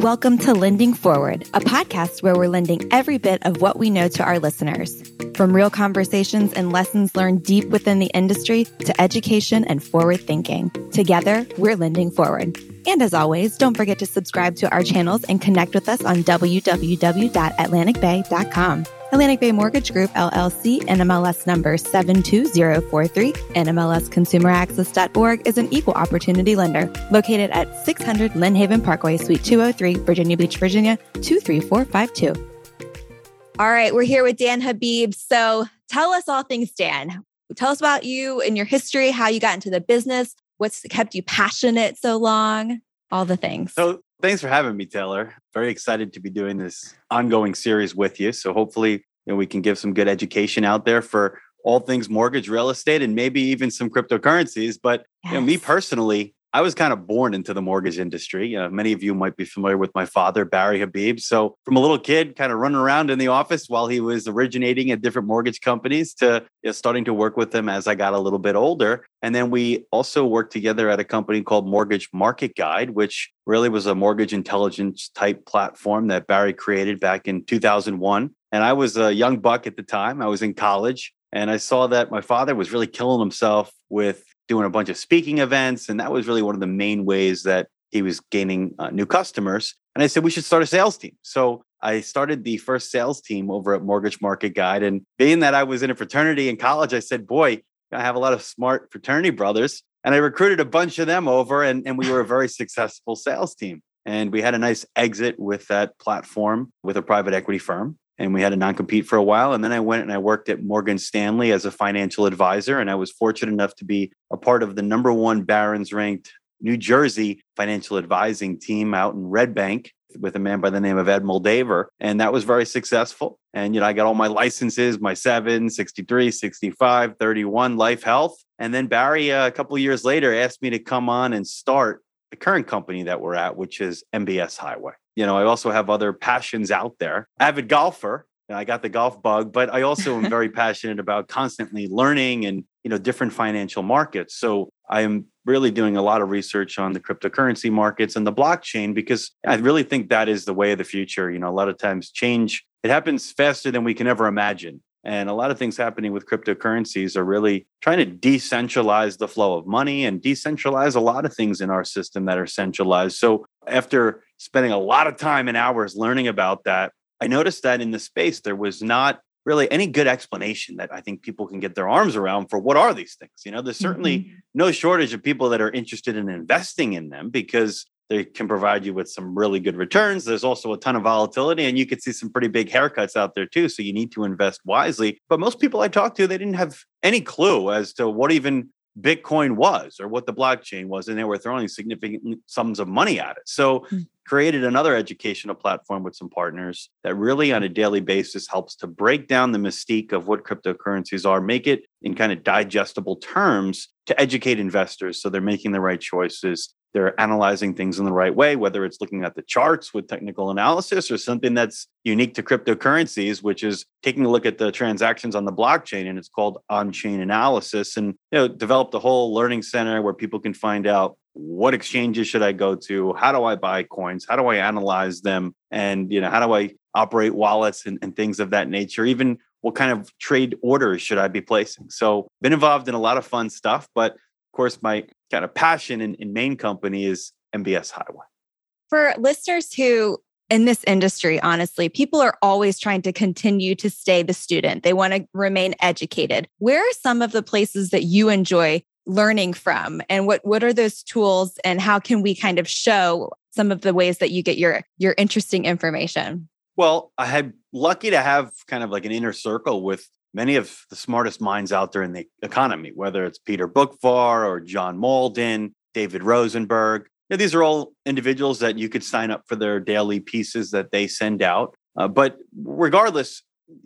Welcome to Lending Forward, a podcast where we're lending every bit of what we know to our listeners. From real conversations and lessons learned deep within the industry to education and forward thinking. Together, we're lending forward. And as always, don't forget to subscribe to our channels and connect with us on www.atlanticbay.com. Atlantic Bay Mortgage Group, LLC, NMLS number 72043, NMLSconsumeraccess.org is an equal opportunity lender located at 600 Lynnhaven Parkway, Suite 203, Virginia Beach, Virginia 23452. All right, we're here with Dan Habib. So tell us all things, Dan. Tell us about you and your history, how you got into the business, what's kept you passionate so long, all the things. So Thanks for having me, Taylor. Very excited to be doing this ongoing series with you. So hopefully, you know, we can give some good education out there for all things mortgage, real estate, and maybe even some cryptocurrencies. But yes. you know, me personally, I was kind of born into the mortgage industry. Uh, many of you might be familiar with my father, Barry Habib. So, from a little kid, kind of running around in the office while he was originating at different mortgage companies to you know, starting to work with him as I got a little bit older. And then we also worked together at a company called Mortgage Market Guide, which really was a mortgage intelligence type platform that Barry created back in 2001. And I was a young buck at the time, I was in college. And I saw that my father was really killing himself with doing a bunch of speaking events. And that was really one of the main ways that he was gaining uh, new customers. And I said, we should start a sales team. So I started the first sales team over at Mortgage Market Guide. And being that I was in a fraternity in college, I said, boy, I have a lot of smart fraternity brothers. And I recruited a bunch of them over, and, and we were a very successful sales team. And we had a nice exit with that platform with a private equity firm and we had a non-compete for a while. And then i went and i worked at morgan stanley as a financial advisor and i was fortunate enough to be a part of the number one barron's ranked new jersey financial advising team out in red bank with a man by the name of ed moldaver. And that was very successful. And you know i got all my licenses my 7 63 65 31 life health. And then barry uh, a couple years later asked me to come on and start the current company that we're at which is mbs highway you know, I also have other passions out there. Avid golfer. I got the golf bug, but I also am very passionate about constantly learning and, you know, different financial markets. So I am really doing a lot of research on the cryptocurrency markets and the blockchain because I really think that is the way of the future. You know, a lot of times change, it happens faster than we can ever imagine. And a lot of things happening with cryptocurrencies are really trying to decentralize the flow of money and decentralize a lot of things in our system that are centralized. So, after spending a lot of time and hours learning about that, I noticed that in the space, there was not really any good explanation that I think people can get their arms around for what are these things. You know, there's certainly mm-hmm. no shortage of people that are interested in investing in them because they can provide you with some really good returns. There's also a ton of volatility, and you could see some pretty big haircuts out there too. So you need to invest wisely. But most people I talked to, they didn't have any clue as to what even Bitcoin was or what the blockchain was, and they were throwing significant sums of money at it. So, mm. created another educational platform with some partners that really, on a daily basis, helps to break down the mystique of what cryptocurrencies are, make it in kind of digestible terms to educate investors so they're making the right choices they're analyzing things in the right way, whether it's looking at the charts with technical analysis or something that's unique to cryptocurrencies, which is taking a look at the transactions on the blockchain and it's called on-chain analysis. And you know, developed a whole learning center where people can find out what exchanges should I go to? How do I buy coins? How do I analyze them? And you know, how do I operate wallets and, and things of that nature? Even what kind of trade orders should I be placing? So been involved in a lot of fun stuff, but of course, my kind of passion in, in main company is MBS Highway. For listeners who in this industry, honestly, people are always trying to continue to stay the student. They want to remain educated. Where are some of the places that you enjoy learning from? And what, what are those tools and how can we kind of show some of the ways that you get your your interesting information? Well, I had lucky to have kind of like an inner circle with many of the smartest minds out there in the economy, whether it's Peter Boockvar or John Mauldin, David Rosenberg. You know, these are all individuals that you could sign up for their daily pieces that they send out. Uh, but regardless,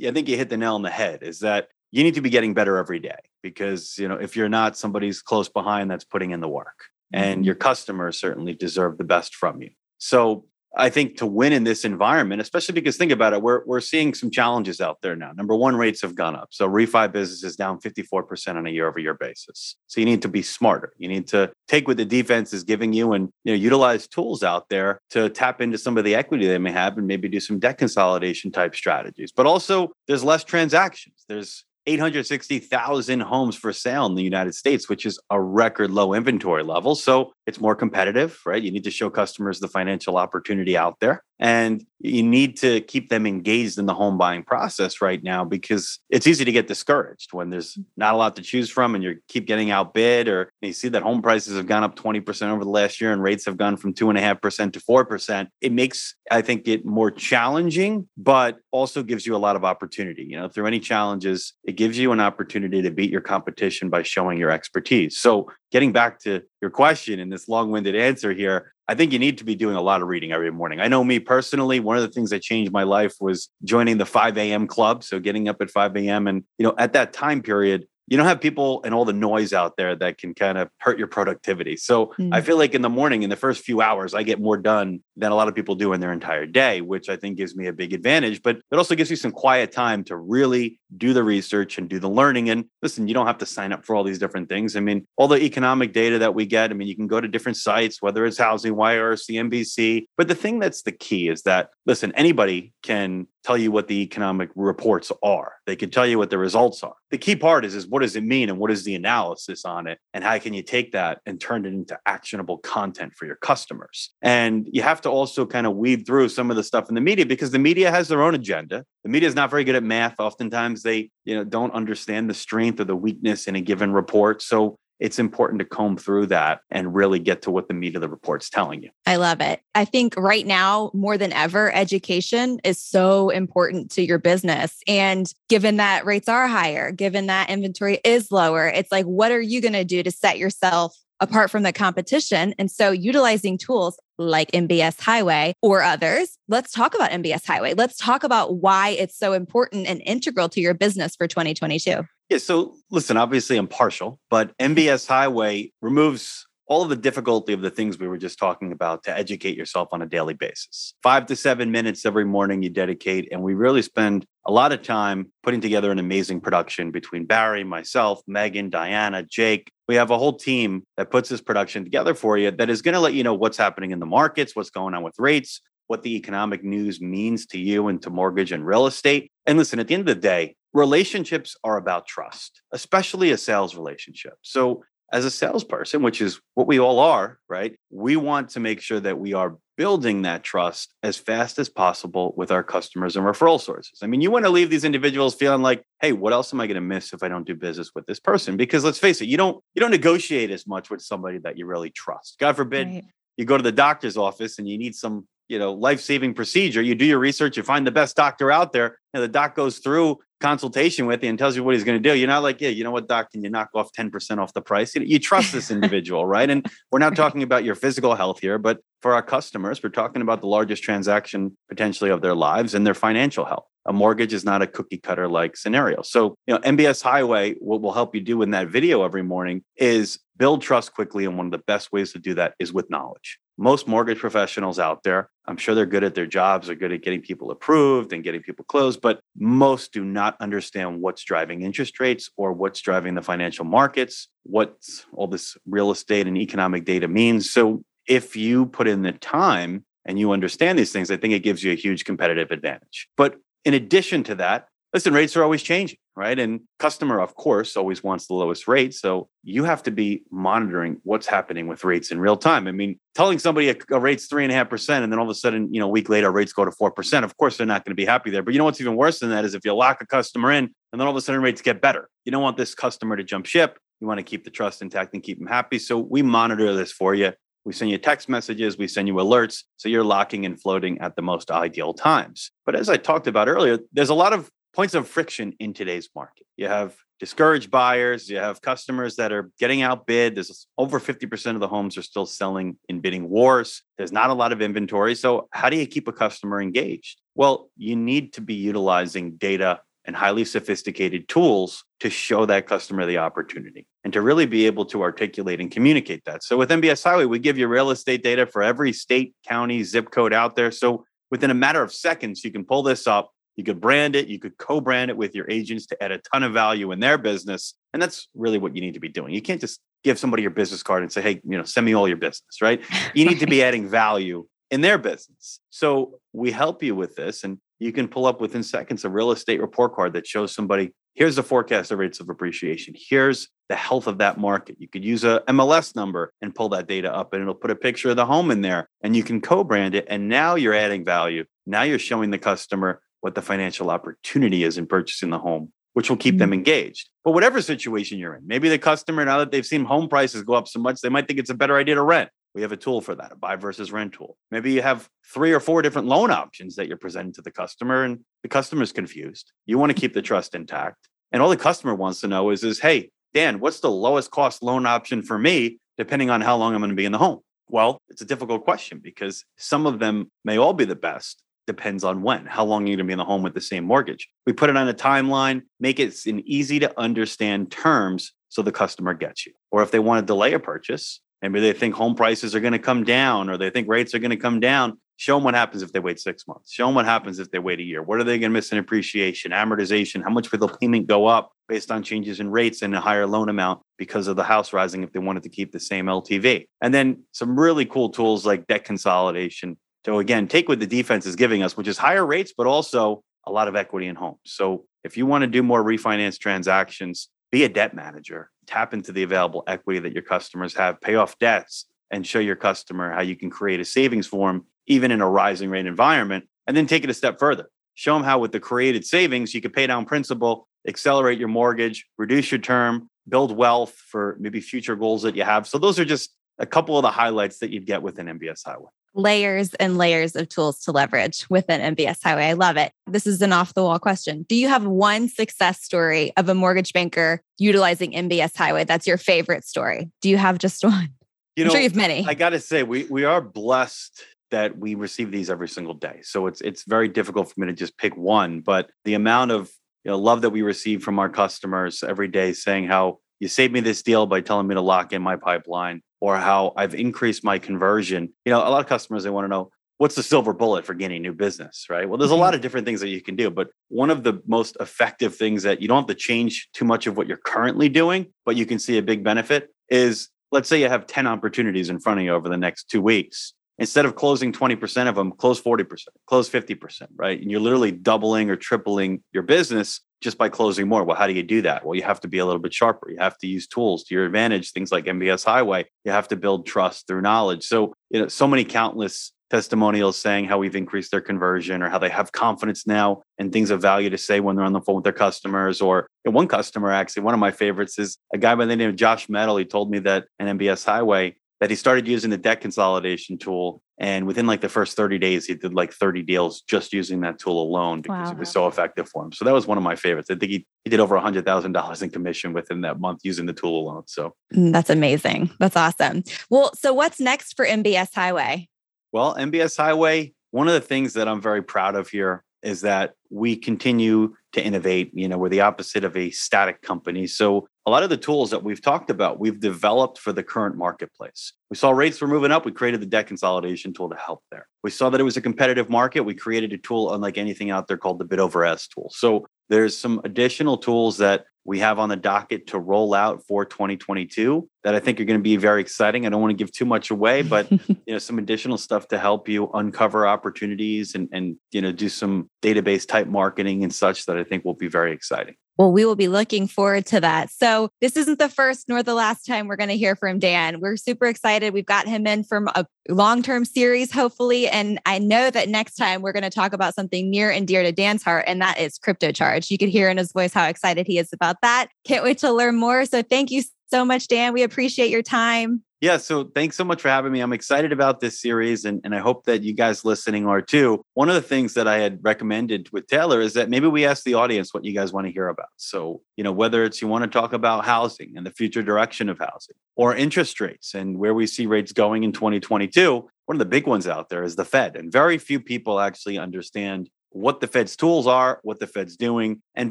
I think you hit the nail on the head is that you need to be getting better every day because you know if you're not somebody's close behind that's putting in the work and mm-hmm. your customers certainly deserve the best from you so I think to win in this environment, especially because think about it, we're, we're seeing some challenges out there now. Number one, rates have gone up. So refi business is down 54% on a year over year basis. So you need to be smarter. You need to take what the defense is giving you and you know utilize tools out there to tap into some of the equity they may have and maybe do some debt consolidation type strategies. But also there's less transactions. There's 860,000 homes for sale in the United States, which is a record low inventory level. So it's more competitive, right? You need to show customers the financial opportunity out there. And you need to keep them engaged in the home buying process right now because it's easy to get discouraged when there's mm. not a lot to choose from and you keep getting outbid, or you see that home prices have gone up 20% over the last year and rates have gone from 2.5% to 4%. It makes, I think, it more challenging, but also gives you a lot of opportunity. You know, through any challenges, it gives you an opportunity to beat your competition by showing your expertise. So, getting back to your question and this long winded answer here, I think you need to be doing a lot of reading every morning. I know me personally, one of the things that changed my life was joining the 5 a.m. club. So getting up at 5 a.m. And, you know, at that time period, you don't have people and all the noise out there that can kind of hurt your productivity. So mm. I feel like in the morning, in the first few hours, I get more done than a lot of people do in their entire day, which I think gives me a big advantage. But it also gives you some quiet time to really do the research and do the learning. And listen, you don't have to sign up for all these different things. I mean, all the economic data that we get, I mean, you can go to different sites, whether it's HousingWire or CNBC. But the thing that's the key is that, listen, anybody can tell you what the economic reports are. They can tell you what the results are. The key part is, is what does it mean and what is the analysis on it? And how can you take that and turn it into actionable content for your customers? And you have to also kind of weave through some of the stuff in the media because the media has their own agenda. The media is not very good at math. Oftentimes they, you know, don't understand the strength or the weakness in a given report. So it's important to comb through that and really get to what the meat of the report's telling you. I love it. I think right now, more than ever, education is so important to your business. And given that rates are higher, given that inventory is lower, it's like, what are you going to do to set yourself apart from the competition. And so utilizing tools like MBS Highway or others, let's talk about MBS Highway. Let's talk about why it's so important and integral to your business for 2022. Yeah. So listen, obviously I'm partial, but MBS Highway removes all of the difficulty of the things we were just talking about to educate yourself on a daily basis. Five to seven minutes every morning you dedicate. And we really spend a lot of time putting together an amazing production between Barry, myself, Megan, Diana, Jake. We have a whole team that puts this production together for you that is going to let you know what's happening in the markets, what's going on with rates, what the economic news means to you and to mortgage and real estate. And listen, at the end of the day, relationships are about trust, especially a sales relationship. So, as a salesperson, which is what we all are, right? We want to make sure that we are building that trust as fast as possible with our customers and referral sources. I mean, you want to leave these individuals feeling like, "Hey, what else am I going to miss if I don't do business with this person?" Because let's face it, you don't you don't negotiate as much with somebody that you really trust. God forbid right. you go to the doctor's office and you need some you know life-saving procedure you do your research you find the best doctor out there and the doc goes through consultation with you and tells you what he's going to do you're not like yeah you know what doc can you knock off 10% off the price? You, you trust this individual right? And we're not talking about your physical health here but for our customers we're talking about the largest transaction potentially of their lives and their financial health. A mortgage is not a cookie cutter like scenario. So you know mbs highway what we'll help you do in that video every morning is build trust quickly and one of the best ways to do that is with knowledge most mortgage professionals out there, I'm sure they're good at their jobs, they're good at getting people approved and getting people closed, but most do not understand what's driving interest rates or what's driving the financial markets, what all this real estate and economic data means. So if you put in the time and you understand these things, I think it gives you a huge competitive advantage. But in addition to that, listen, rates are always changing, right? And customer, of course, always wants the lowest rate. So you have to be monitoring what's happening with rates in real time. I mean, telling somebody a, a rate's three and a half percent, and then all of a sudden, you know, a week later, rates go to four percent. Of course, they're not going to be happy there. But you know what's even worse than that is if you lock a customer in, and then all of a sudden rates get better. You don't want this customer to jump ship. You want to keep the trust intact and keep them happy. So we monitor this for you. We send you text messages, we send you alerts. So you're locking and floating at the most ideal times. But as I talked about earlier, there's a lot of points of friction in today's market. You have discouraged buyers, you have customers that are getting outbid. There's over 50% of the homes are still selling in bidding wars. There's not a lot of inventory. So, how do you keep a customer engaged? Well, you need to be utilizing data and highly sophisticated tools to show that customer the opportunity and to really be able to articulate and communicate that. So with MBS Highway, we give you real estate data for every state, county, zip code out there. So within a matter of seconds, you can pull this up. You could brand it, you could co brand it with your agents to add a ton of value in their business. And that's really what you need to be doing. You can't just give somebody your business card and say, hey, you know, send me all your business, right? You need to be adding value in their business. So we help you with this. And you can pull up within seconds a real estate report card that shows somebody here's the forecast of rates of appreciation. Here's the health of that market. You could use a MLS number and pull that data up and it'll put a picture of the home in there and you can co-brand it. And now you're adding value. Now you're showing the customer what the financial opportunity is in purchasing the home, which will keep mm-hmm. them engaged. But whatever situation you're in, maybe the customer, now that they've seen home prices go up so much, they might think it's a better idea to rent. We have a tool for that, a buy versus rent tool. Maybe you have three or four different loan options that you're presenting to the customer, and the customer's confused. You want to keep the trust intact. And all the customer wants to know is, is hey, Dan, what's the lowest cost loan option for me, depending on how long I'm going to be in the home? Well, it's a difficult question because some of them may all be the best. Depends on when, how long you're going to be in the home with the same mortgage. We put it on a timeline, make it in easy to understand terms so the customer gets you. Or if they want to delay a purchase, Maybe they think home prices are going to come down or they think rates are going to come down. Show them what happens if they wait six months. Show them what happens if they wait a year. What are they going to miss in appreciation, amortization? How much will the payment go up based on changes in rates and a higher loan amount because of the house rising if they wanted to keep the same LTV? And then some really cool tools like debt consolidation to, again, take what the defense is giving us, which is higher rates, but also a lot of equity in homes. So if you want to do more refinance transactions, be a debt manager, tap into the available equity that your customers have, pay off debts, and show your customer how you can create a savings form, even in a rising rate environment. And then take it a step further. Show them how, with the created savings, you can pay down principal, accelerate your mortgage, reduce your term, build wealth for maybe future goals that you have. So, those are just a couple of the highlights that you'd get within MBS Highway layers and layers of tools to leverage within MBS Highway. I love it. This is an off the wall question. Do you have one success story of a mortgage banker utilizing MBS Highway? That's your favorite story. Do you have just one? You I'm know, sure you have many. I got to say, we we are blessed that we receive these every single day. So it's it's very difficult for me to just pick one. But the amount of you know, love that we receive from our customers every day, saying how you saved me this deal by telling me to lock in my pipeline or how I've increased my conversion. You know, a lot of customers they want to know what's the silver bullet for gaining new business, right? Well, there's a lot mm-hmm. of different things that you can do, but one of the most effective things that you don't have to change too much of what you're currently doing, but you can see a big benefit is let's say you have 10 opportunities in front of you over the next 2 weeks. Instead of closing 20% of them, close 40%, close 50%, right? And you're literally doubling or tripling your business just by closing more. Well, how do you do that? Well, you have to be a little bit sharper. You have to use tools to your advantage, things like MBS Highway. You have to build trust through knowledge. So, you know, so many countless testimonials saying how we've increased their conversion or how they have confidence now and things of value to say when they're on the phone with their customers. Or one customer, actually, one of my favorites is a guy by the name of Josh Mettle. He told me that an MBS Highway that he started using the debt consolidation tool. And within like the first 30 days, he did like 30 deals just using that tool alone because wow. it was so effective for him. So that was one of my favorites. I think he, he did over $100,000 in commission within that month using the tool alone. So mm, that's amazing. That's awesome. Well, so what's next for MBS Highway? Well, MBS Highway, one of the things that I'm very proud of here is that we continue to innovate. You know, we're the opposite of a static company. So a lot of the tools that we've talked about, we've developed for the current marketplace. We saw rates were moving up. We created the debt consolidation tool to help there. We saw that it was a competitive market. We created a tool unlike anything out there called the bid over ask tool. So there's some additional tools that we have on the docket to roll out for 2022 that I think are going to be very exciting. I don't want to give too much away, but you know, some additional stuff to help you uncover opportunities and and you know do some database type marketing and such that I think will be very exciting. Well, we will be looking forward to that. So, this isn't the first nor the last time we're going to hear from Dan. We're super excited. We've got him in from a long term series, hopefully. And I know that next time we're going to talk about something near and dear to Dan's heart, and that is crypto charge. You could hear in his voice how excited he is about that. Can't wait to learn more. So, thank you so much, Dan. We appreciate your time. Yeah, so thanks so much for having me. I'm excited about this series and, and I hope that you guys listening are too. One of the things that I had recommended with Taylor is that maybe we ask the audience what you guys want to hear about. So, you know, whether it's you want to talk about housing and the future direction of housing or interest rates and where we see rates going in 2022, one of the big ones out there is the Fed. And very few people actually understand what the Fed's tools are, what the Fed's doing, and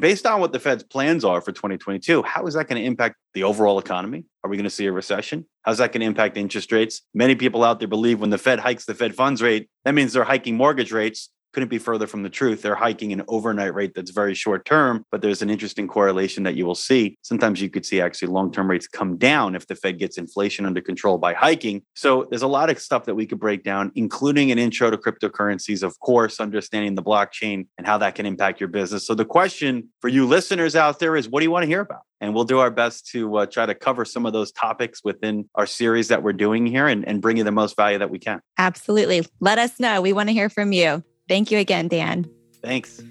based on what the Fed's plans are for 2022, how is that going to impact the overall economy? Are we going to see a recession? How's that going to impact interest rates? Many people out there believe when the Fed hikes the Fed funds rate, that means they're hiking mortgage rates couldn't be further from the truth. They're hiking an overnight rate that's very short term, but there's an interesting correlation that you will see. Sometimes you could see actually long term rates come down if the Fed gets inflation under control by hiking. So there's a lot of stuff that we could break down, including an intro to cryptocurrencies, of course, understanding the blockchain and how that can impact your business. So the question for you listeners out there is what do you want to hear about? And we'll do our best to uh, try to cover some of those topics within our series that we're doing here and, and bring you the most value that we can. Absolutely. Let us know. We want to hear from you. Thank you again, Dan. Thanks.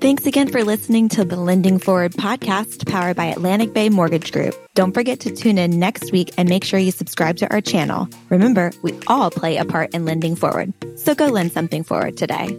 Thanks again for listening to the Lending Forward podcast powered by Atlantic Bay Mortgage Group. Don't forget to tune in next week and make sure you subscribe to our channel. Remember, we all play a part in lending forward. So go lend something forward today.